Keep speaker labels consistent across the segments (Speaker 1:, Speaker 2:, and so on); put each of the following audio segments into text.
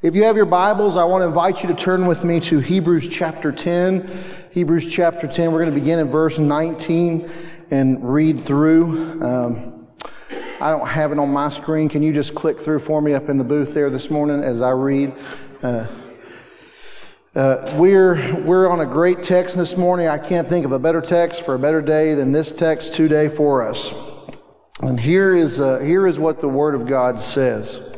Speaker 1: If you have your Bibles, I want to invite you to turn with me to Hebrews chapter 10. Hebrews chapter 10, we're going to begin in verse 19 and read through. Um, I don't have it on my screen. Can you just click through for me up in the booth there this morning as I read? Uh, uh, we're, we're on a great text this morning. I can't think of a better text for a better day than this text today for us. And here is, uh, here is what the Word of God says.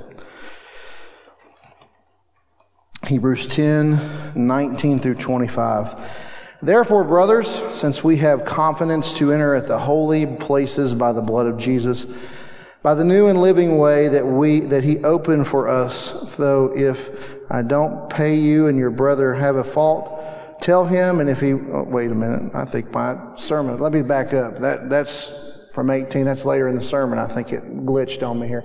Speaker 1: Hebrews 10, 19 through 25. Therefore, brothers, since we have confidence to enter at the holy places by the blood of Jesus, by the new and living way that we, that he opened for us, though if I don't pay you and your brother have a fault, tell him, and if he, oh, wait a minute, I think my sermon, let me back up. That, that's from 18, that's later in the sermon. I think it glitched on me here.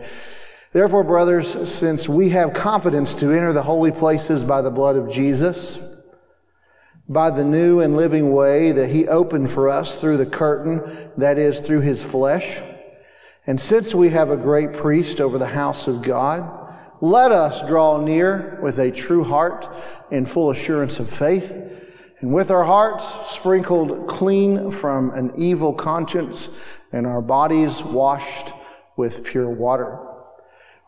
Speaker 1: Therefore, brothers, since we have confidence to enter the holy places by the blood of Jesus, by the new and living way that he opened for us through the curtain, that is, through his flesh, and since we have a great priest over the house of God, let us draw near with a true heart in full assurance of faith, and with our hearts sprinkled clean from an evil conscience and our bodies washed with pure water.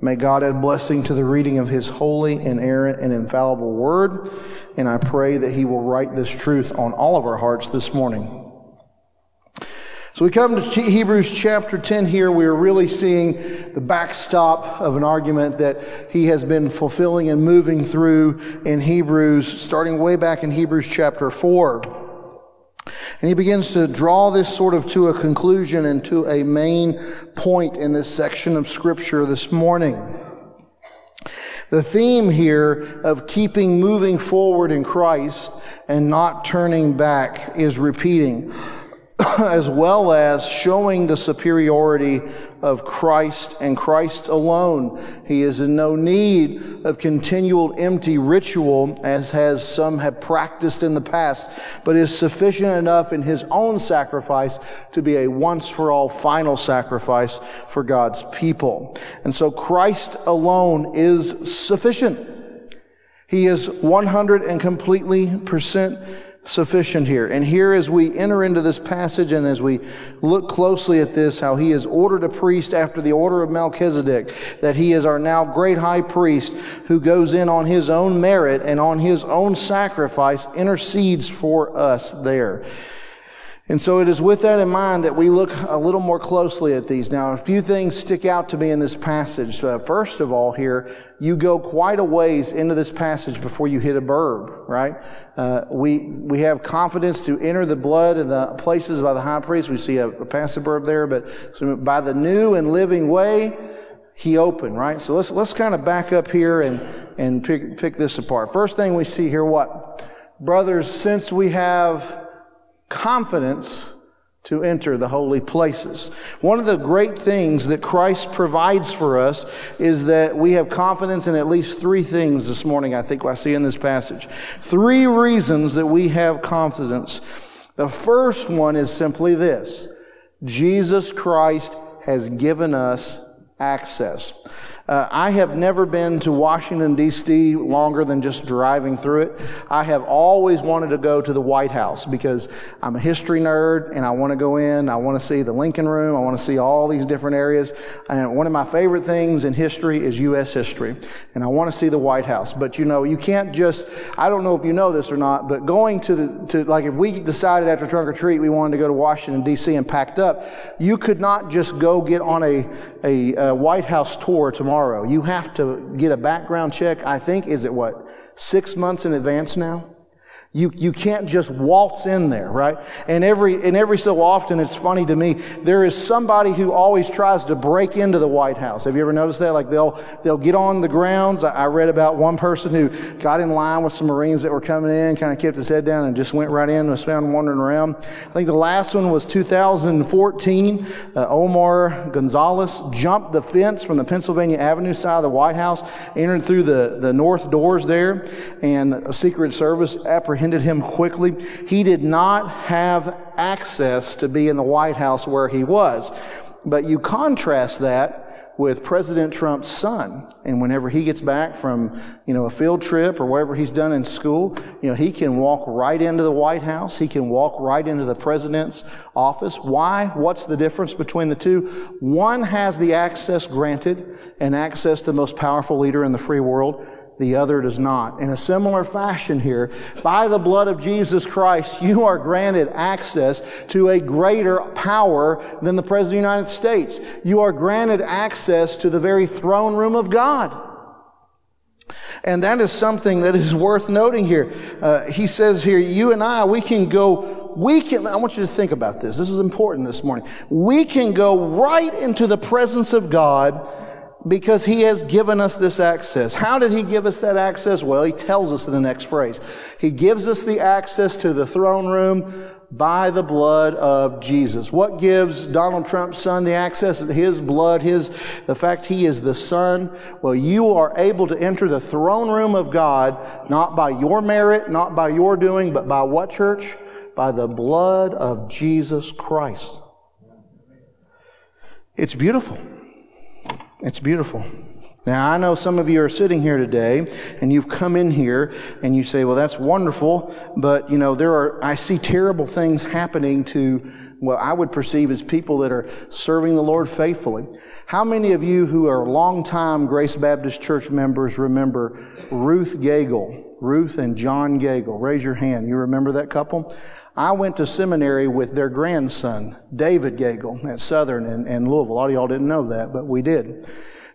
Speaker 1: May God add blessing to the reading of His holy, inerrant, and infallible word. And I pray that He will write this truth on all of our hearts this morning. So we come to Hebrews chapter 10 here. We are really seeing the backstop of an argument that he has been fulfilling and moving through in Hebrews, starting way back in Hebrews chapter 4. And he begins to draw this sort of to a conclusion and to a main point in this section of scripture this morning. The theme here of keeping moving forward in Christ and not turning back is repeating, as well as showing the superiority of Christ and Christ alone. He is in no need of continual empty ritual as has some have practiced in the past, but is sufficient enough in his own sacrifice to be a once for all final sacrifice for God's people. And so Christ alone is sufficient. He is 100 and completely percent sufficient here. And here, as we enter into this passage and as we look closely at this, how he has ordered a priest after the order of Melchizedek, that he is our now great high priest who goes in on his own merit and on his own sacrifice intercedes for us there. And so it is with that in mind that we look a little more closely at these. Now, a few things stick out to me in this passage. Uh, first of all, here, you go quite a ways into this passage before you hit a verb, right? Uh, we, we have confidence to enter the blood and the places by the high priest. We see a, a passive verb there, but so by the new and living way, he opened, right? So let's, let's kind of back up here and, and pick, pick this apart. First thing we see here, what? Brothers, since we have confidence to enter the holy places. One of the great things that Christ provides for us is that we have confidence in at least three things this morning, I think I see in this passage. Three reasons that we have confidence. The first one is simply this. Jesus Christ has given us access. Uh, I have never been to Washington, D.C. longer than just driving through it. I have always wanted to go to the White House because I'm a history nerd and I want to go in. I want to see the Lincoln Room. I want to see all these different areas. And one of my favorite things in history is U.S. history. And I want to see the White House. But you know, you can't just, I don't know if you know this or not, but going to the, to, like if we decided after trunk or treat we wanted to go to Washington, D.C. and packed up, you could not just go get on a, a, a White House tour tomorrow tomorrow. You have to get a background check. I think, is it what, six months in advance now? You, you can't just waltz in there, right? And every, and every so often, it's funny to me, there is somebody who always tries to break into the White House. Have you ever noticed that? Like they'll, they'll get on the grounds. I, read about one person who got in line with some Marines that were coming in, kind of kept his head down and just went right in and was found wandering around. I think the last one was 2014. Uh, Omar Gonzalez jumped the fence from the Pennsylvania Avenue side of the White House, entered through the, the north doors there, and a Secret Service apprehended apprehended him quickly. He did not have access to be in the White House where he was. But you contrast that with President Trump's son. And whenever he gets back from, you know, a field trip or whatever he's done in school, you know, he can walk right into the White House. He can walk right into the president's office. Why? What's the difference between the two? One has the access granted and access to the most powerful leader in the free world the other does not. In a similar fashion here, by the blood of Jesus Christ, you are granted access to a greater power than the President of the United States. You are granted access to the very throne room of God. And that is something that is worth noting here. Uh, he says here, you and I, we can go, we can, I want you to think about this. This is important this morning. We can go right into the presence of God because he has given us this access. How did he give us that access? Well, he tells us in the next phrase. He gives us the access to the throne room by the blood of Jesus. What gives Donald Trump's son the access of his blood, his, the fact he is the son? Well, you are able to enter the throne room of God, not by your merit, not by your doing, but by what church? By the blood of Jesus Christ. It's beautiful. It's beautiful. Now, I know some of you are sitting here today and you've come in here and you say, well, that's wonderful, but you know, there are, I see terrible things happening to what I would perceive as people that are serving the Lord faithfully. How many of you who are longtime Grace Baptist Church members remember Ruth Gagel? Ruth and John Gagel. Raise your hand. You remember that couple? I went to seminary with their grandson, David Gagel, at Southern and, Louisville. A lot of y'all didn't know that, but we did.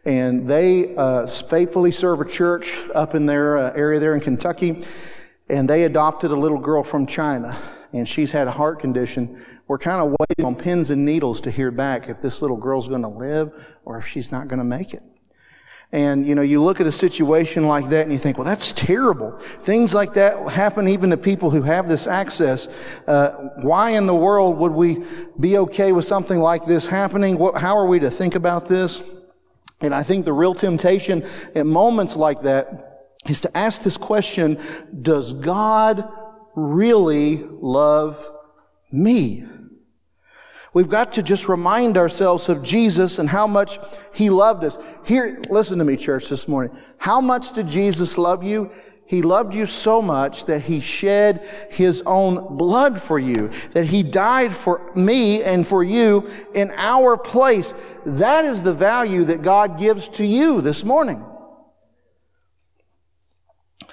Speaker 1: And they uh, faithfully serve a church up in their uh, area there in Kentucky. And they adopted a little girl from China. And she's had a heart condition. We're kind of waiting on pins and needles to hear back if this little girl's going to live or if she's not going to make it. And, you know, you look at a situation like that and you think, well, that's terrible. Things like that happen even to people who have this access. Uh, why in the world would we be okay with something like this happening? What, how are we to think about this? And I think the real temptation at moments like that is to ask this question, does God really love me? We've got to just remind ourselves of Jesus and how much He loved us. Here, listen to me, church, this morning. How much did Jesus love you? He loved you so much that He shed His own blood for you, that He died for me and for you in our place. That is the value that God gives to you this morning.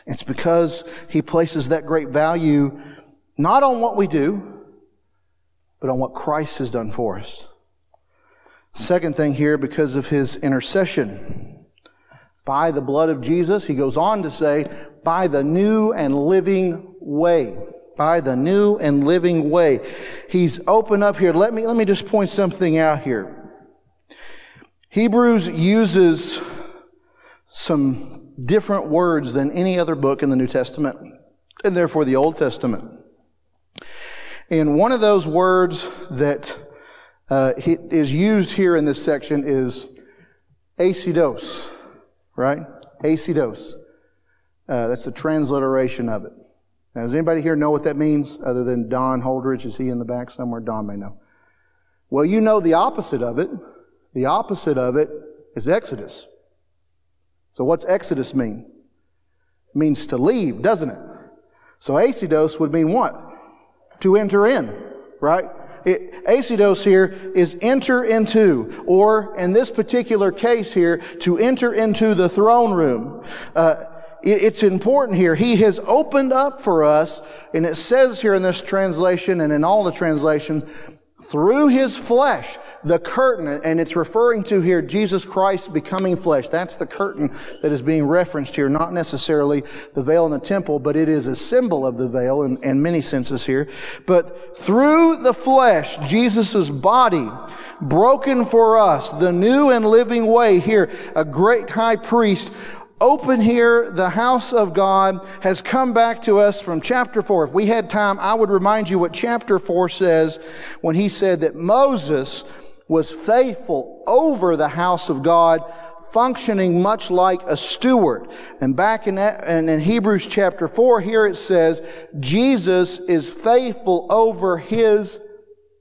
Speaker 1: It's because He places that great value not on what we do, but on what Christ has done for us. Second thing here, because of his intercession. By the blood of Jesus, he goes on to say, by the new and living way. By the new and living way. He's opened up here. Let me, let me just point something out here. Hebrews uses some different words than any other book in the New Testament, and therefore the Old Testament. And one of those words that uh, is used here in this section is acidos, right? Acidos. Uh, that's the transliteration of it. Now, does anybody here know what that means other than Don Holdridge? Is he in the back somewhere? Don may know. Well, you know the opposite of it. The opposite of it is Exodus. So what's Exodus mean? It means to leave, doesn't it? So acidos would mean what? to enter in, right? It, acidos here is enter into, or in this particular case here, to enter into the throne room. Uh, it, it's important here. He has opened up for us, and it says here in this translation and in all the translations, through his flesh, the curtain, and it's referring to here Jesus Christ becoming flesh. That's the curtain that is being referenced here, not necessarily the veil in the temple, but it is a symbol of the veil in, in many senses here. But through the flesh, Jesus' body, broken for us, the new and living way here, a great high priest open here, the house of God has come back to us from chapter 4. If we had time, I would remind you what chapter 4 says when he said that Moses was faithful over the house of God, functioning much like a steward. And back in, and in Hebrews chapter 4, here it says, Jesus is faithful over his,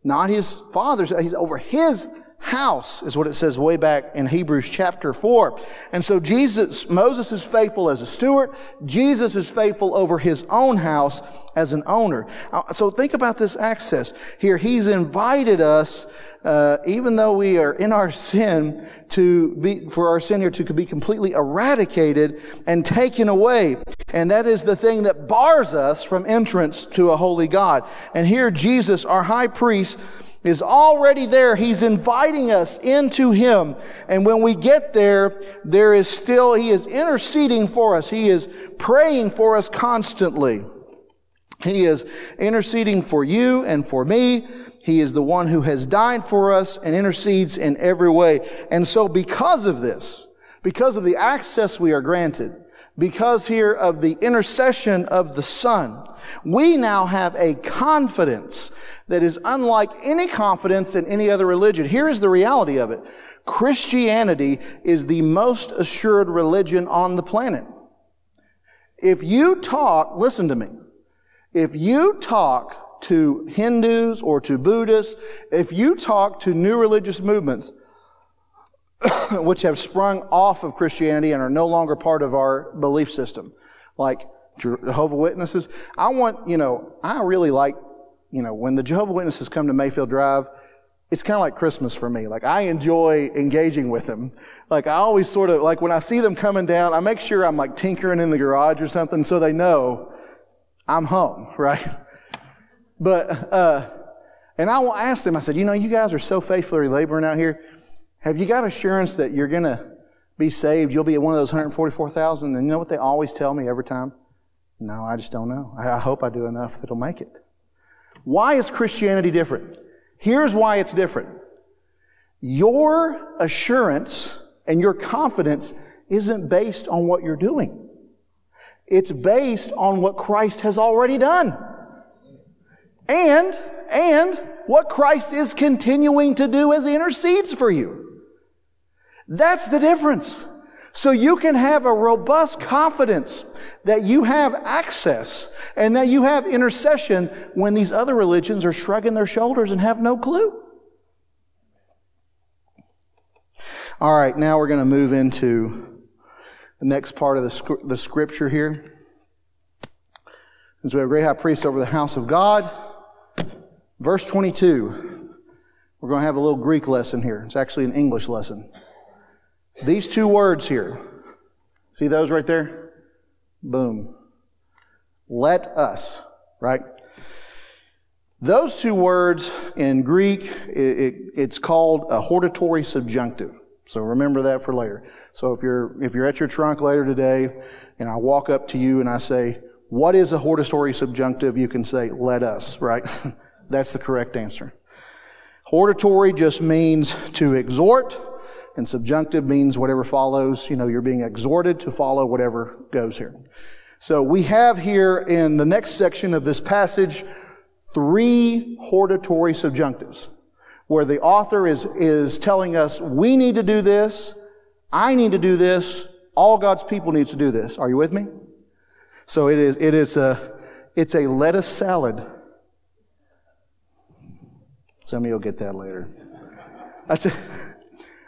Speaker 1: not his father's, he's over his house is what it says way back in Hebrews chapter 4. And so Jesus, Moses is faithful as a steward. Jesus is faithful over his own house as an owner. Uh, so think about this access here. He's invited us, uh, even though we are in our sin, to be for our sin here to be completely eradicated and taken away. And that is the thing that bars us from entrance to a holy God. And here Jesus, our high priest, is already there. He's inviting us into Him. And when we get there, there is still, He is interceding for us. He is praying for us constantly. He is interceding for you and for me. He is the one who has died for us and intercedes in every way. And so because of this, because of the access we are granted, because here of the intercession of the Son, we now have a confidence that is unlike any confidence in any other religion. Here is the reality of it. Christianity is the most assured religion on the planet. If you talk, listen to me. If you talk to Hindus or to Buddhists, if you talk to new religious movements, which have sprung off of Christianity and are no longer part of our belief system, like Jehovah Witnesses. I want, you know, I really like, you know, when the Jehovah Witnesses come to Mayfield Drive, it's kind of like Christmas for me. Like I enjoy engaging with them. Like I always sort of, like when I see them coming down, I make sure I'm like tinkering in the garage or something so they know I'm home, right? But, uh, and I will ask them, I said, you know, you guys are so faithfully laboring out here. Have you got assurance that you're going to be saved? You'll be one of those 144,000. And you know what they always tell me every time? No, I just don't know. I hope I do enough that'll make it. Why is Christianity different? Here's why it's different. Your assurance and your confidence isn't based on what you're doing. It's based on what Christ has already done. And, and what Christ is continuing to do as he intercedes for you. That's the difference. So you can have a robust confidence that you have access and that you have intercession when these other religions are shrugging their shoulders and have no clue. All right, now we're going to move into the next part of the, the scripture here. Since we have a great high priest over the house of God. Verse 22. We're going to have a little Greek lesson here. It's actually an English lesson. These two words here. See those right there? Boom. Let us, right? Those two words in Greek, it, it, it's called a hortatory subjunctive. So remember that for later. So if you're, if you're at your trunk later today and I walk up to you and I say, what is a hortatory subjunctive? You can say, let us, right? That's the correct answer. Hortatory just means to exhort and subjunctive means whatever follows, you know, you're being exhorted to follow whatever goes here. So we have here in the next section of this passage three hortatory subjunctives where the author is, is telling us we need to do this, I need to do this, all God's people needs to do this. Are you with me? So it is, it is a, it's a lettuce salad. Some of you will get that later. That's a,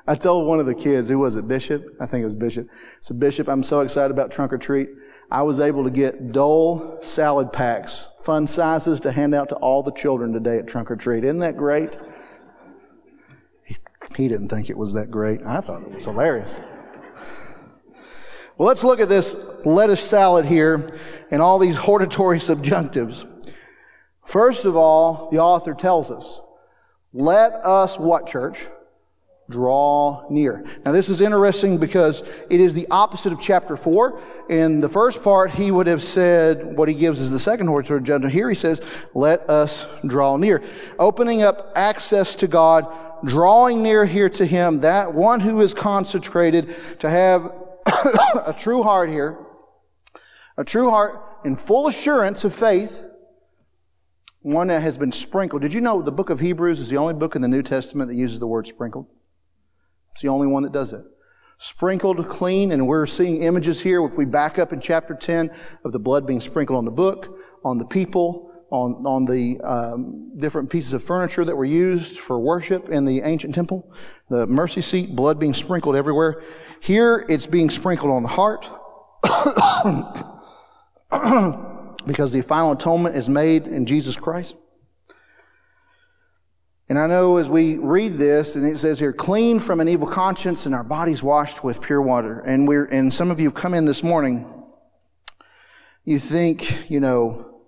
Speaker 1: I told one of the kids, who was it, Bishop? I think it was Bishop. So Bishop, I'm so excited about trunk or treat. I was able to get Dole salad packs, fun sizes to hand out to all the children today at trunk or treat. Isn't that great? He, he didn't think it was that great. I thought it was hilarious. Well, let's look at this lettuce salad here and all these hortatory subjunctives. First of all, the author tells us Let us what, church? Draw near. Now this is interesting because it is the opposite of chapter four. In the first part, he would have said what he gives is the second horse of judgment. Here he says, let us draw near. Opening up access to God, drawing near here to him, that one who is consecrated to have a true heart here, a true heart in full assurance of faith, one that has been sprinkled. Did you know the book of Hebrews is the only book in the New Testament that uses the word sprinkled? It's the only one that does it. Sprinkled, clean, and we're seeing images here. If we back up in chapter 10 of the blood being sprinkled on the book, on the people, on, on the um, different pieces of furniture that were used for worship in the ancient temple, the mercy seat, blood being sprinkled everywhere. Here, it's being sprinkled on the heart. because the final atonement is made in Jesus Christ. And I know as we read this, and it says here, clean from an evil conscience and our bodies washed with pure water. And we're, and some of you have come in this morning, you think, you know,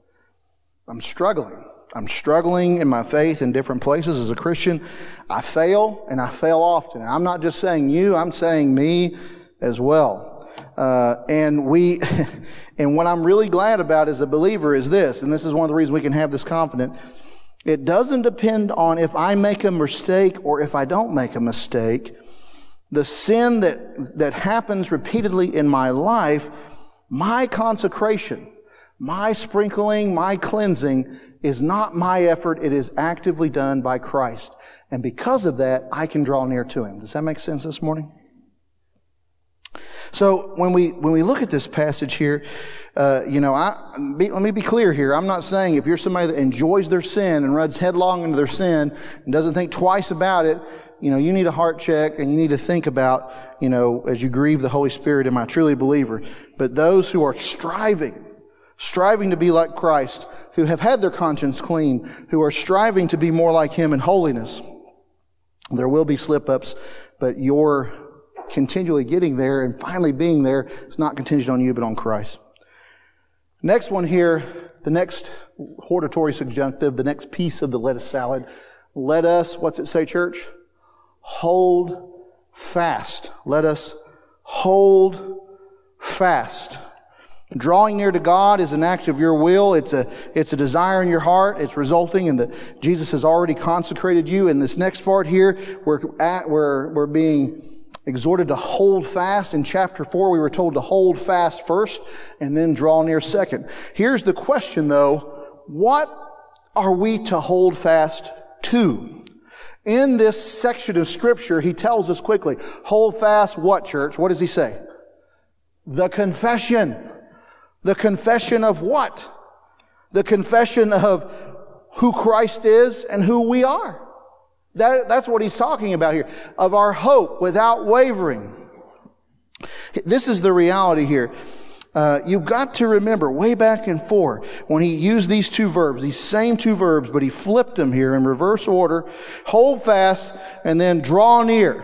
Speaker 1: I'm struggling. I'm struggling in my faith in different places as a Christian. I fail and I fail often. And I'm not just saying you, I'm saying me as well. Uh, and we, And what I'm really glad about as a believer is this, and this is one of the reasons we can have this confidence. It doesn't depend on if I make a mistake or if I don't make a mistake. The sin that, that happens repeatedly in my life, my consecration, my sprinkling, my cleansing is not my effort. It is actively done by Christ. And because of that, I can draw near to Him. Does that make sense this morning? So when we when we look at this passage here, uh, you know, I, be, let me be clear here. I'm not saying if you're somebody that enjoys their sin and runs headlong into their sin and doesn't think twice about it, you know, you need a heart check and you need to think about, you know, as you grieve the Holy Spirit, am I truly a believer? But those who are striving, striving to be like Christ, who have had their conscience clean, who are striving to be more like Him in holiness, there will be slip ups, but your continually getting there and finally being there is not contingent on you, but on Christ. Next one here, the next hortatory subjunctive, the next piece of the lettuce salad. Let us, what's it say, church? Hold fast. Let us hold fast. Drawing near to God is an act of your will. It's a, it's a desire in your heart. It's resulting in that Jesus has already consecrated you. In this next part here, we're at, we're, we're being exhorted to hold fast. In chapter 4, we were told to hold fast first and then draw near second. Here's the question though. What are we to hold fast to? In this section of scripture, he tells us quickly, hold fast what church? What does he say? The confession. The confession of what? The confession of who Christ is and who we are. That, that's what he's talking about here. Of our hope without wavering. This is the reality here. Uh, you've got to remember way back in four when he used these two verbs, these same two verbs, but he flipped them here in reverse order. Hold fast and then draw near.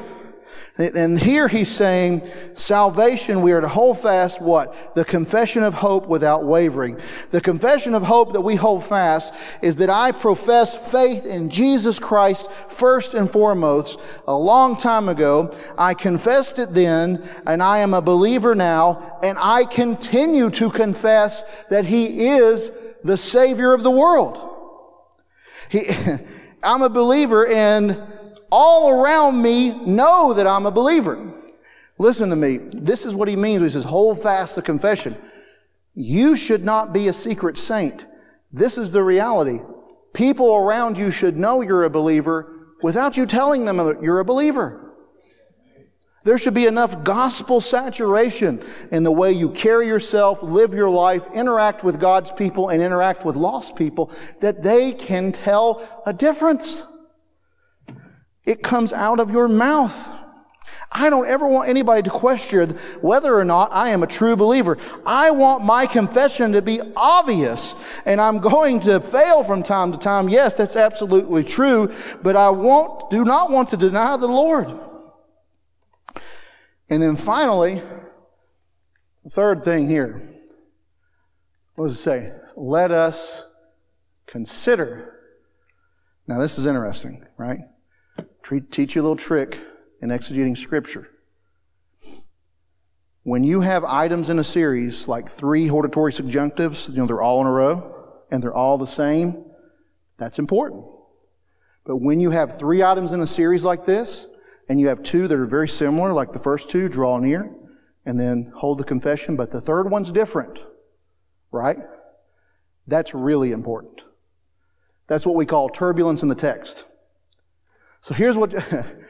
Speaker 1: And here he's saying salvation, we are to hold fast what? The confession of hope without wavering. The confession of hope that we hold fast is that I profess faith in Jesus Christ first and foremost. A long time ago, I confessed it then, and I am a believer now, and I continue to confess that he is the Savior of the world. He, I'm a believer and all around me know that I'm a believer. Listen to me. This is what he means he says, hold fast the confession. You should not be a secret saint. This is the reality. People around you should know you're a believer without you telling them that you're a believer. There should be enough gospel saturation in the way you carry yourself, live your life, interact with God's people, and interact with lost people that they can tell a difference. It comes out of your mouth. I don't ever want anybody to question whether or not I am a true believer. I want my confession to be obvious and I'm going to fail from time to time. Yes, that's absolutely true, but I won't, do not want to deny the Lord. And then finally, the third thing here. What does it say? Let us consider Now, this is interesting, right? Teach you a little trick in exegeting scripture. When you have items in a series, like three hortatory subjunctives, you know, they're all in a row and they're all the same, that's important. But when you have three items in a series like this, and you have two that are very similar, like the first two, draw near, and then hold the confession, but the third one's different, right? That's really important. That's what we call turbulence in the text. So here's what,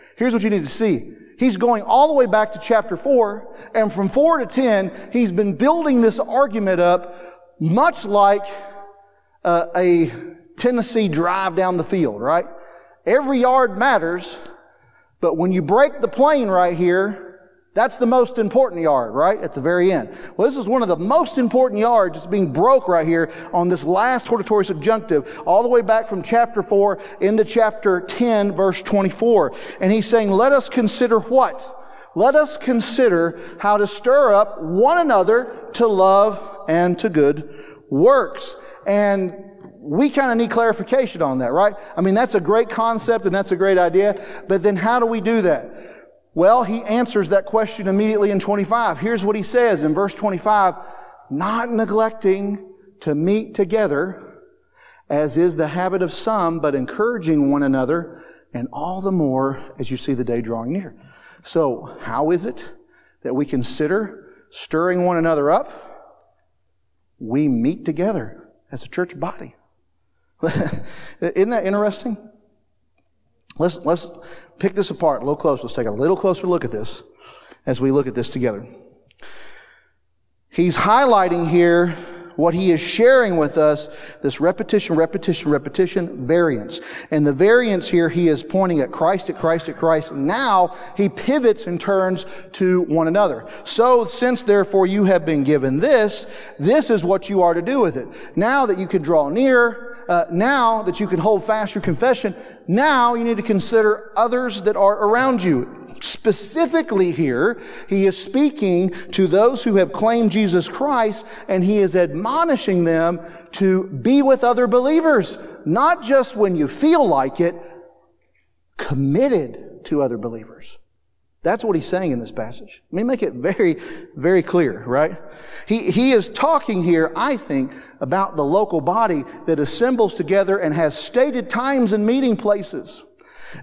Speaker 1: here's what you need to see. He's going all the way back to chapter four, and from four to ten, he's been building this argument up much like uh, a Tennessee drive down the field, right? Every yard matters, but when you break the plane right here, that's the most important yard, right? At the very end. Well, this is one of the most important yards. It's being broke right here on this last hortatory subjunctive, all the way back from chapter 4 into chapter 10, verse 24. And he's saying, let us consider what? Let us consider how to stir up one another to love and to good works. And we kind of need clarification on that, right? I mean, that's a great concept and that's a great idea, but then how do we do that? Well, he answers that question immediately in 25. Here's what he says in verse 25, not neglecting to meet together, as is the habit of some, but encouraging one another, and all the more as you see the day drawing near. So, how is it that we consider stirring one another up? We meet together as a church body. Isn't that interesting? Let's, let's pick this apart a little closer. Let's take a little closer look at this as we look at this together. He's highlighting here what he is sharing with us, this repetition, repetition, repetition, variance. And the variance here, he is pointing at Christ, at Christ, at Christ. Now he pivots and turns to one another. So since therefore you have been given this, this is what you are to do with it. Now that you can draw near, uh, now that you can hold fast your confession, now you need to consider others that are around you. Specifically here, he is speaking to those who have claimed Jesus Christ and he is admonishing them to be with other believers. Not just when you feel like it, committed to other believers. That's what he's saying in this passage. Let me make it very, very clear, right? He, he is talking here, I think, about the local body that assembles together and has stated times and meeting places.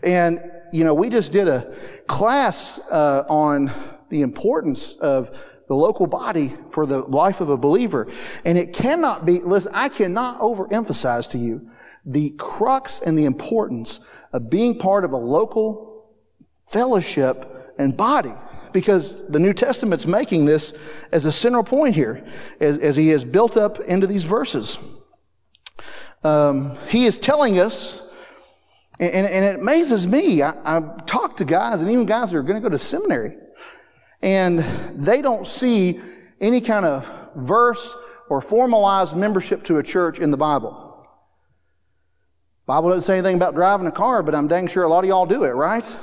Speaker 1: And, you know, we just did a class uh, on the importance of the local body for the life of a believer. And it cannot be, listen, I cannot overemphasize to you the crux and the importance of being part of a local fellowship and body because the New Testament's making this as a central point here as, as he has built up into these verses. Um, he is telling us, and, and it amazes me. I, I talk to guys, and even guys that are going to go to seminary, and they don't see any kind of verse or formalized membership to a church in the Bible. Bible doesn't say anything about driving a car, but I'm dang sure a lot of y'all do it, right?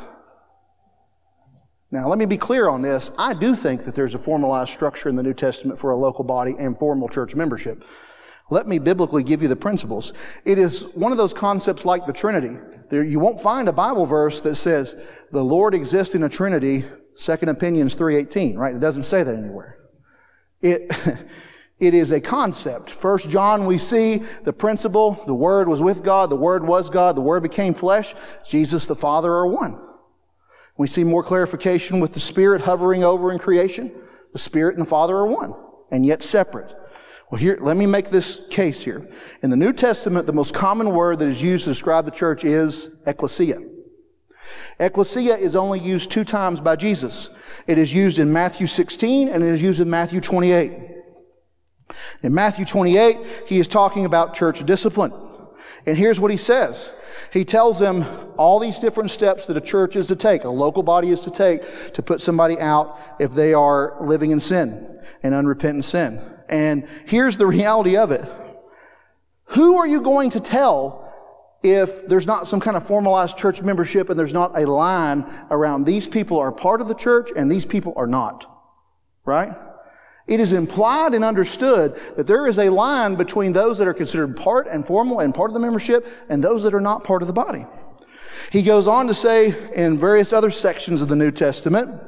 Speaker 1: Now, let me be clear on this. I do think that there's a formalized structure in the New Testament for a local body and formal church membership. Let me biblically give you the principles. It is one of those concepts like the Trinity. There, you won't find a Bible verse that says the Lord exists in a Trinity, Second Opinions 3.18, right? It doesn't say that anywhere. It, it is a concept. First John, we see the principle, the Word was with God, the Word was God, the Word became flesh, Jesus the Father are one. We see more clarification with the Spirit hovering over in creation. The Spirit and the Father are one, and yet separate. Well, here, let me make this case here. In the New Testament, the most common word that is used to describe the church is ecclesia. Ecclesia is only used two times by Jesus. It is used in Matthew 16 and it is used in Matthew 28. In Matthew 28, he is talking about church discipline. And here's what he says. He tells them all these different steps that a church is to take, a local body is to take to put somebody out if they are living in sin and unrepentant sin. And here's the reality of it. Who are you going to tell if there's not some kind of formalized church membership and there's not a line around these people are part of the church and these people are not? Right? It is implied and understood that there is a line between those that are considered part and formal and part of the membership and those that are not part of the body. He goes on to say in various other sections of the New Testament,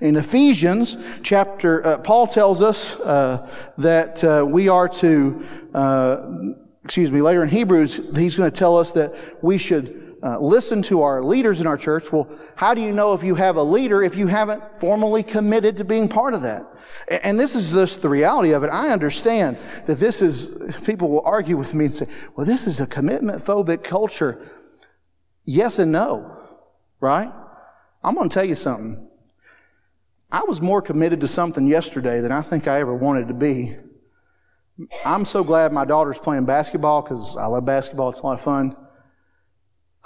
Speaker 1: in Ephesians chapter, uh, Paul tells us uh, that uh, we are to, uh, excuse me, later in Hebrews, he's going to tell us that we should uh, listen to our leaders in our church. Well, how do you know if you have a leader if you haven't formally committed to being part of that? And this is just the reality of it. I understand that this is, people will argue with me and say, well, this is a commitment phobic culture. Yes and no, right? I'm going to tell you something. I was more committed to something yesterday than I think I ever wanted to be. I'm so glad my daughter's playing basketball because I love basketball. It's a lot of fun.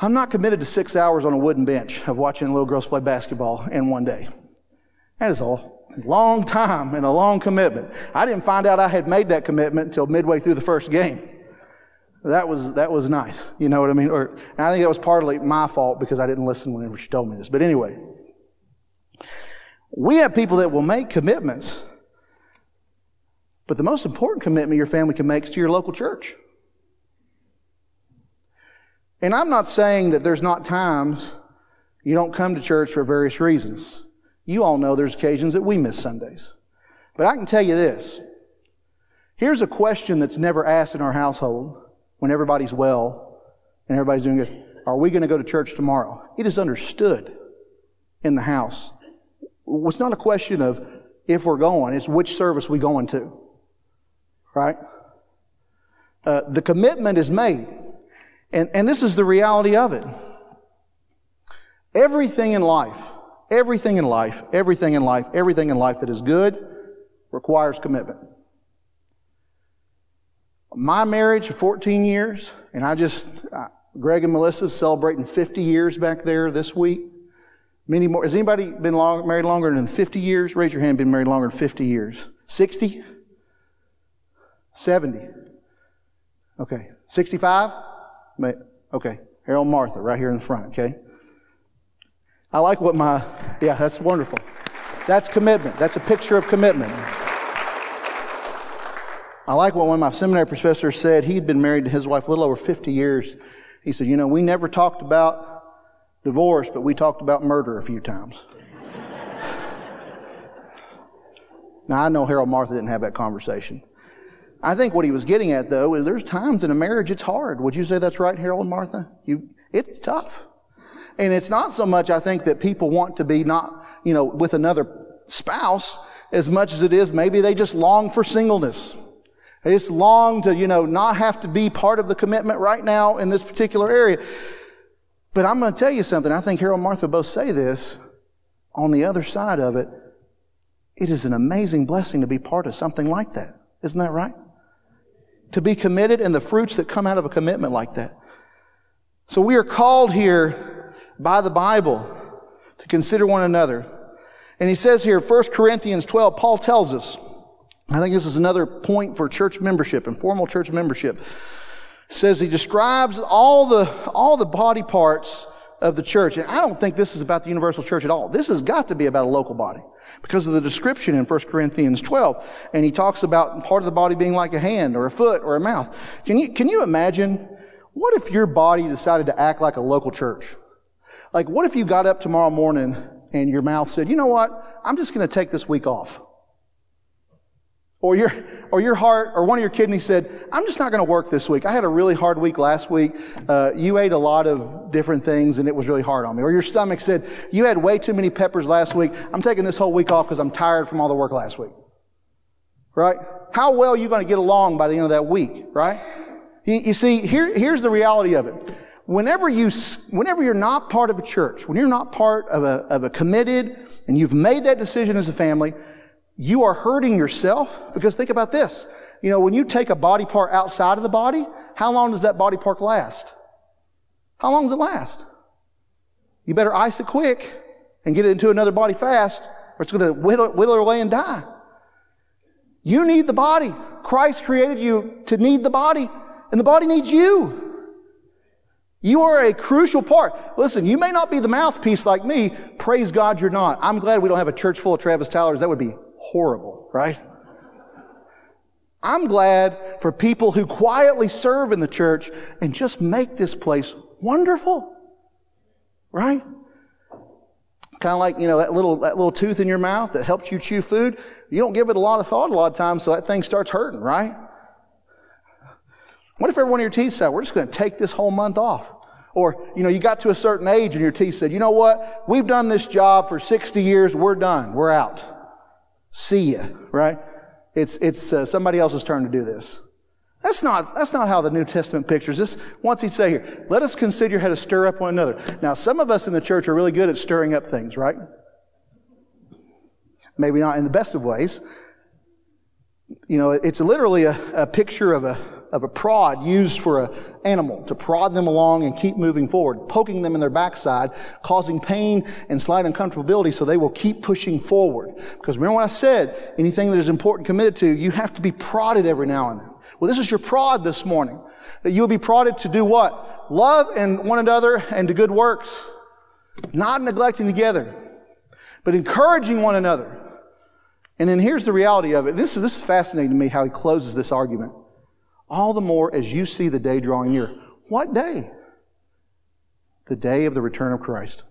Speaker 1: I'm not committed to six hours on a wooden bench of watching little girls play basketball in one day. That is a long time and a long commitment. I didn't find out I had made that commitment until midway through the first game. That was, that was nice. You know what I mean? Or, and I think that was partly my fault because I didn't listen whenever she told me this. But anyway, we have people that will make commitments. But the most important commitment your family can make is to your local church. And I'm not saying that there's not times you don't come to church for various reasons. You all know there's occasions that we miss Sundays. But I can tell you this. Here's a question that's never asked in our household when everybody's well and everybody's doing good. Are we going to go to church tomorrow? It is understood in the house. It's not a question of if we're going, it's which service we going to. Right? Uh, the commitment is made. And, and this is the reality of it. Everything in life, everything in life, everything in life, everything in life that is good requires commitment. My marriage for 14 years, and I just, Greg and Melissa celebrating 50 years back there this week. Many more. Has anybody been long, married longer than 50 years? Raise your hand, been married longer than 50 years. 60? 70? Okay. 65? Okay, Harold Martha, right here in the front, okay? I like what my, yeah, that's wonderful. That's commitment. That's a picture of commitment. I like what one of my seminary professors said. He'd been married to his wife a little over 50 years. He said, You know, we never talked about divorce, but we talked about murder a few times. now, I know Harold Martha didn't have that conversation. I think what he was getting at though is there's times in a marriage it's hard. Would you say that's right, Harold and Martha? You, it's tough. And it's not so much, I think, that people want to be not, you know, with another spouse as much as it is maybe they just long for singleness. They just long to, you know, not have to be part of the commitment right now in this particular area. But I'm going to tell you something. I think Harold and Martha both say this. On the other side of it, it is an amazing blessing to be part of something like that. Isn't that right? To be committed and the fruits that come out of a commitment like that. So we are called here by the Bible to consider one another. And he says here, 1 Corinthians 12, Paul tells us, I think this is another point for church membership and formal church membership. Says he describes all the, all the body parts of the church. And I don't think this is about the universal church at all. This has got to be about a local body because of the description in 1 Corinthians 12. And he talks about part of the body being like a hand or a foot or a mouth. Can you, can you imagine what if your body decided to act like a local church? Like what if you got up tomorrow morning and your mouth said, you know what? I'm just going to take this week off. Or your, or your heart, or one of your kidneys said, I'm just not going to work this week. I had a really hard week last week. Uh, you ate a lot of different things and it was really hard on me. Or your stomach said, you had way too many peppers last week. I'm taking this whole week off because I'm tired from all the work last week. Right? How well are you going to get along by the end of that week? Right? You, you see, here, here's the reality of it. Whenever you, whenever you're not part of a church, when you're not part of a, of a committed and you've made that decision as a family, you are hurting yourself because think about this. You know, when you take a body part outside of the body, how long does that body part last? How long does it last? You better ice it quick and get it into another body fast or it's going to whittle, whittle away and die. You need the body. Christ created you to need the body and the body needs you. You are a crucial part. Listen, you may not be the mouthpiece like me. Praise God you're not. I'm glad we don't have a church full of Travis Tylers. That would be horrible, right? I'm glad for people who quietly serve in the church and just make this place wonderful. Right? Kind of like, you know, that little, that little tooth in your mouth that helps you chew food. You don't give it a lot of thought a lot of times, so that thing starts hurting, right? What if every one of your teeth said, we're just going to take this whole month off? Or, you know, you got to a certain age and your teeth said, you know what? We've done this job for 60 years. We're done. We're out. See ya, right? It's, it's uh, somebody else's turn to do this. That's not, that's not how the New Testament pictures this. Once he say here, let us consider how to stir up one another. Now, some of us in the church are really good at stirring up things, right? Maybe not in the best of ways. You know, it's literally a, a picture of a, of a prod used for an animal to prod them along and keep moving forward, poking them in their backside, causing pain and slight uncomfortability so they will keep pushing forward. Because remember what I said, anything that is important committed to, you have to be prodded every now and then. Well, this is your prod this morning. That you will be prodded to do what? Love and one another and to good works. Not neglecting together, but encouraging one another. And then here's the reality of it. This is, this is fascinating to me how he closes this argument. All the more as you see the day drawing near. What day? The day of the return of Christ.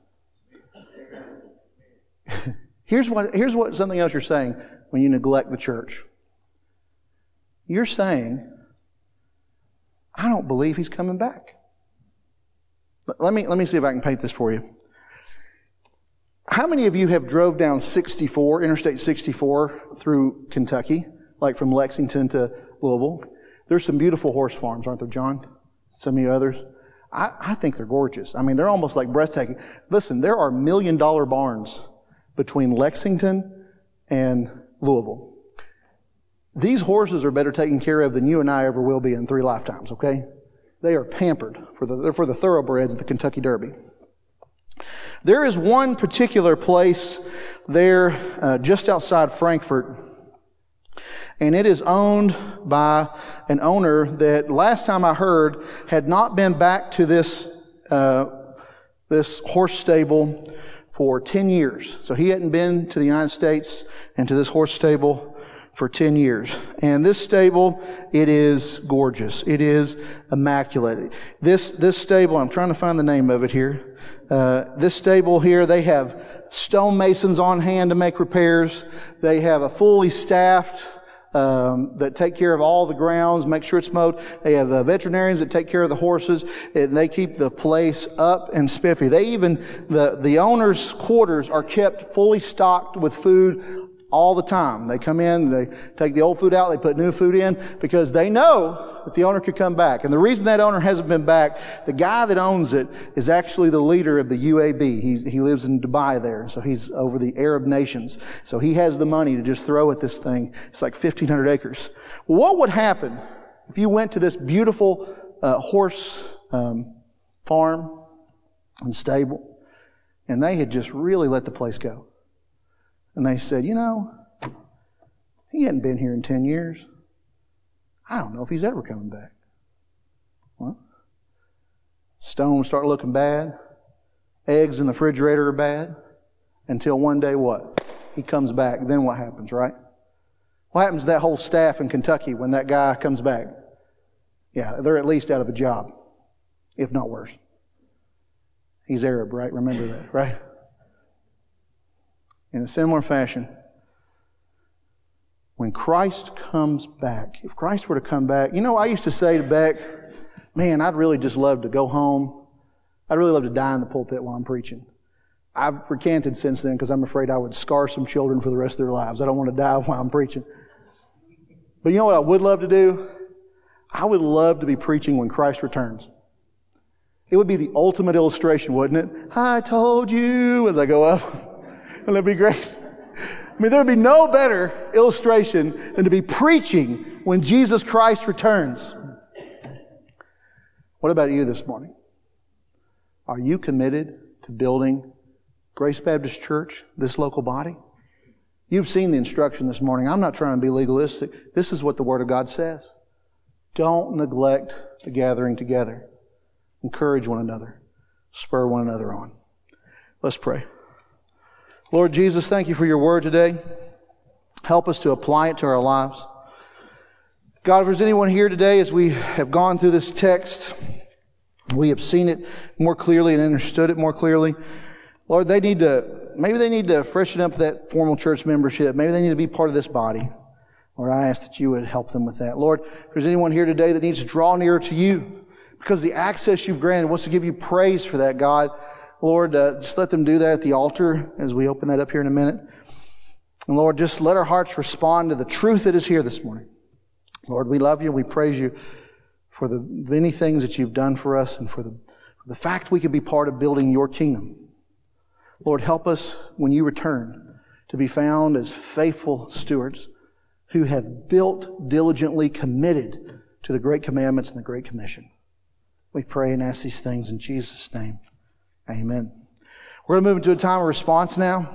Speaker 1: here's what, here's what something else you're saying when you neglect the church. You're saying, I don't believe he's coming back. Let me, let me see if I can paint this for you. How many of you have drove down 64, Interstate 64 through Kentucky, like from Lexington to Louisville? There's some beautiful horse farms, aren't there, John? Some of you others. I, I think they're gorgeous. I mean, they're almost like breathtaking. Listen, there are million dollar barns between Lexington and Louisville. These horses are better taken care of than you and I ever will be in three lifetimes, okay? They are pampered for the, for the thoroughbreds of the Kentucky Derby. There is one particular place there uh, just outside Frankfort, and it is owned by an owner that last time I heard had not been back to this uh, this horse stable for 10 years. So he hadn't been to the United States and to this horse stable for 10 years. And this stable, it is gorgeous. It is immaculate. This, this stable, I'm trying to find the name of it here. Uh, this stable here, they have stonemasons on hand to make repairs. They have a fully staffed um, that take care of all the grounds, make sure it's mowed. They have uh, veterinarians that take care of the horses, and they keep the place up and spiffy. They even the the owners' quarters are kept fully stocked with food all the time. They come in, they take the old food out, they put new food in because they know that the owner could come back. And the reason that owner hasn't been back, the guy that owns it is actually the leader of the UAE. He's, he lives in Dubai there, so he's over the Arab nations. So he has the money to just throw at this thing. It's like 1,500 acres. what would happen if you went to this beautiful uh, horse um, farm and stable and they had just really let the place go? And they said, You know, he hadn't been here in 10 years. I don't know if he's ever coming back. Well, stones start looking bad. Eggs in the refrigerator are bad. Until one day, what? He comes back. Then what happens, right? What happens to that whole staff in Kentucky when that guy comes back? Yeah, they're at least out of a job, if not worse. He's Arab, right? Remember that, right? In a similar fashion, when Christ comes back, if Christ were to come back, you know, I used to say to Beck, man, I'd really just love to go home. I'd really love to die in the pulpit while I'm preaching. I've recanted since then because I'm afraid I would scar some children for the rest of their lives. I don't want to die while I'm preaching. But you know what I would love to do? I would love to be preaching when Christ returns. It would be the ultimate illustration, wouldn't it? I told you as I go up. Wouldn't that be great? I mean, there would be no better illustration than to be preaching when Jesus Christ returns. What about you this morning? Are you committed to building Grace Baptist Church, this local body? You've seen the instruction this morning. I'm not trying to be legalistic. This is what the Word of God says. Don't neglect the gathering together. Encourage one another. Spur one another on. Let's pray. Lord Jesus, thank you for your word today. Help us to apply it to our lives. God, if there's anyone here today as we have gone through this text, we have seen it more clearly and understood it more clearly. Lord, they need to, maybe they need to freshen up that formal church membership. Maybe they need to be part of this body. Lord, I ask that you would help them with that. Lord, if there's anyone here today that needs to draw nearer to you because the access you've granted wants to give you praise for that, God, Lord, uh, just let them do that at the altar as we open that up here in a minute. And Lord, just let our hearts respond to the truth that is here this morning. Lord, we love you. We praise you for the many things that you've done for us and for the, for the fact we can be part of building your kingdom. Lord, help us when you return to be found as faithful stewards who have built diligently committed to the great commandments and the great commission. We pray and ask these things in Jesus' name. Amen. We're going to move into a time of response now.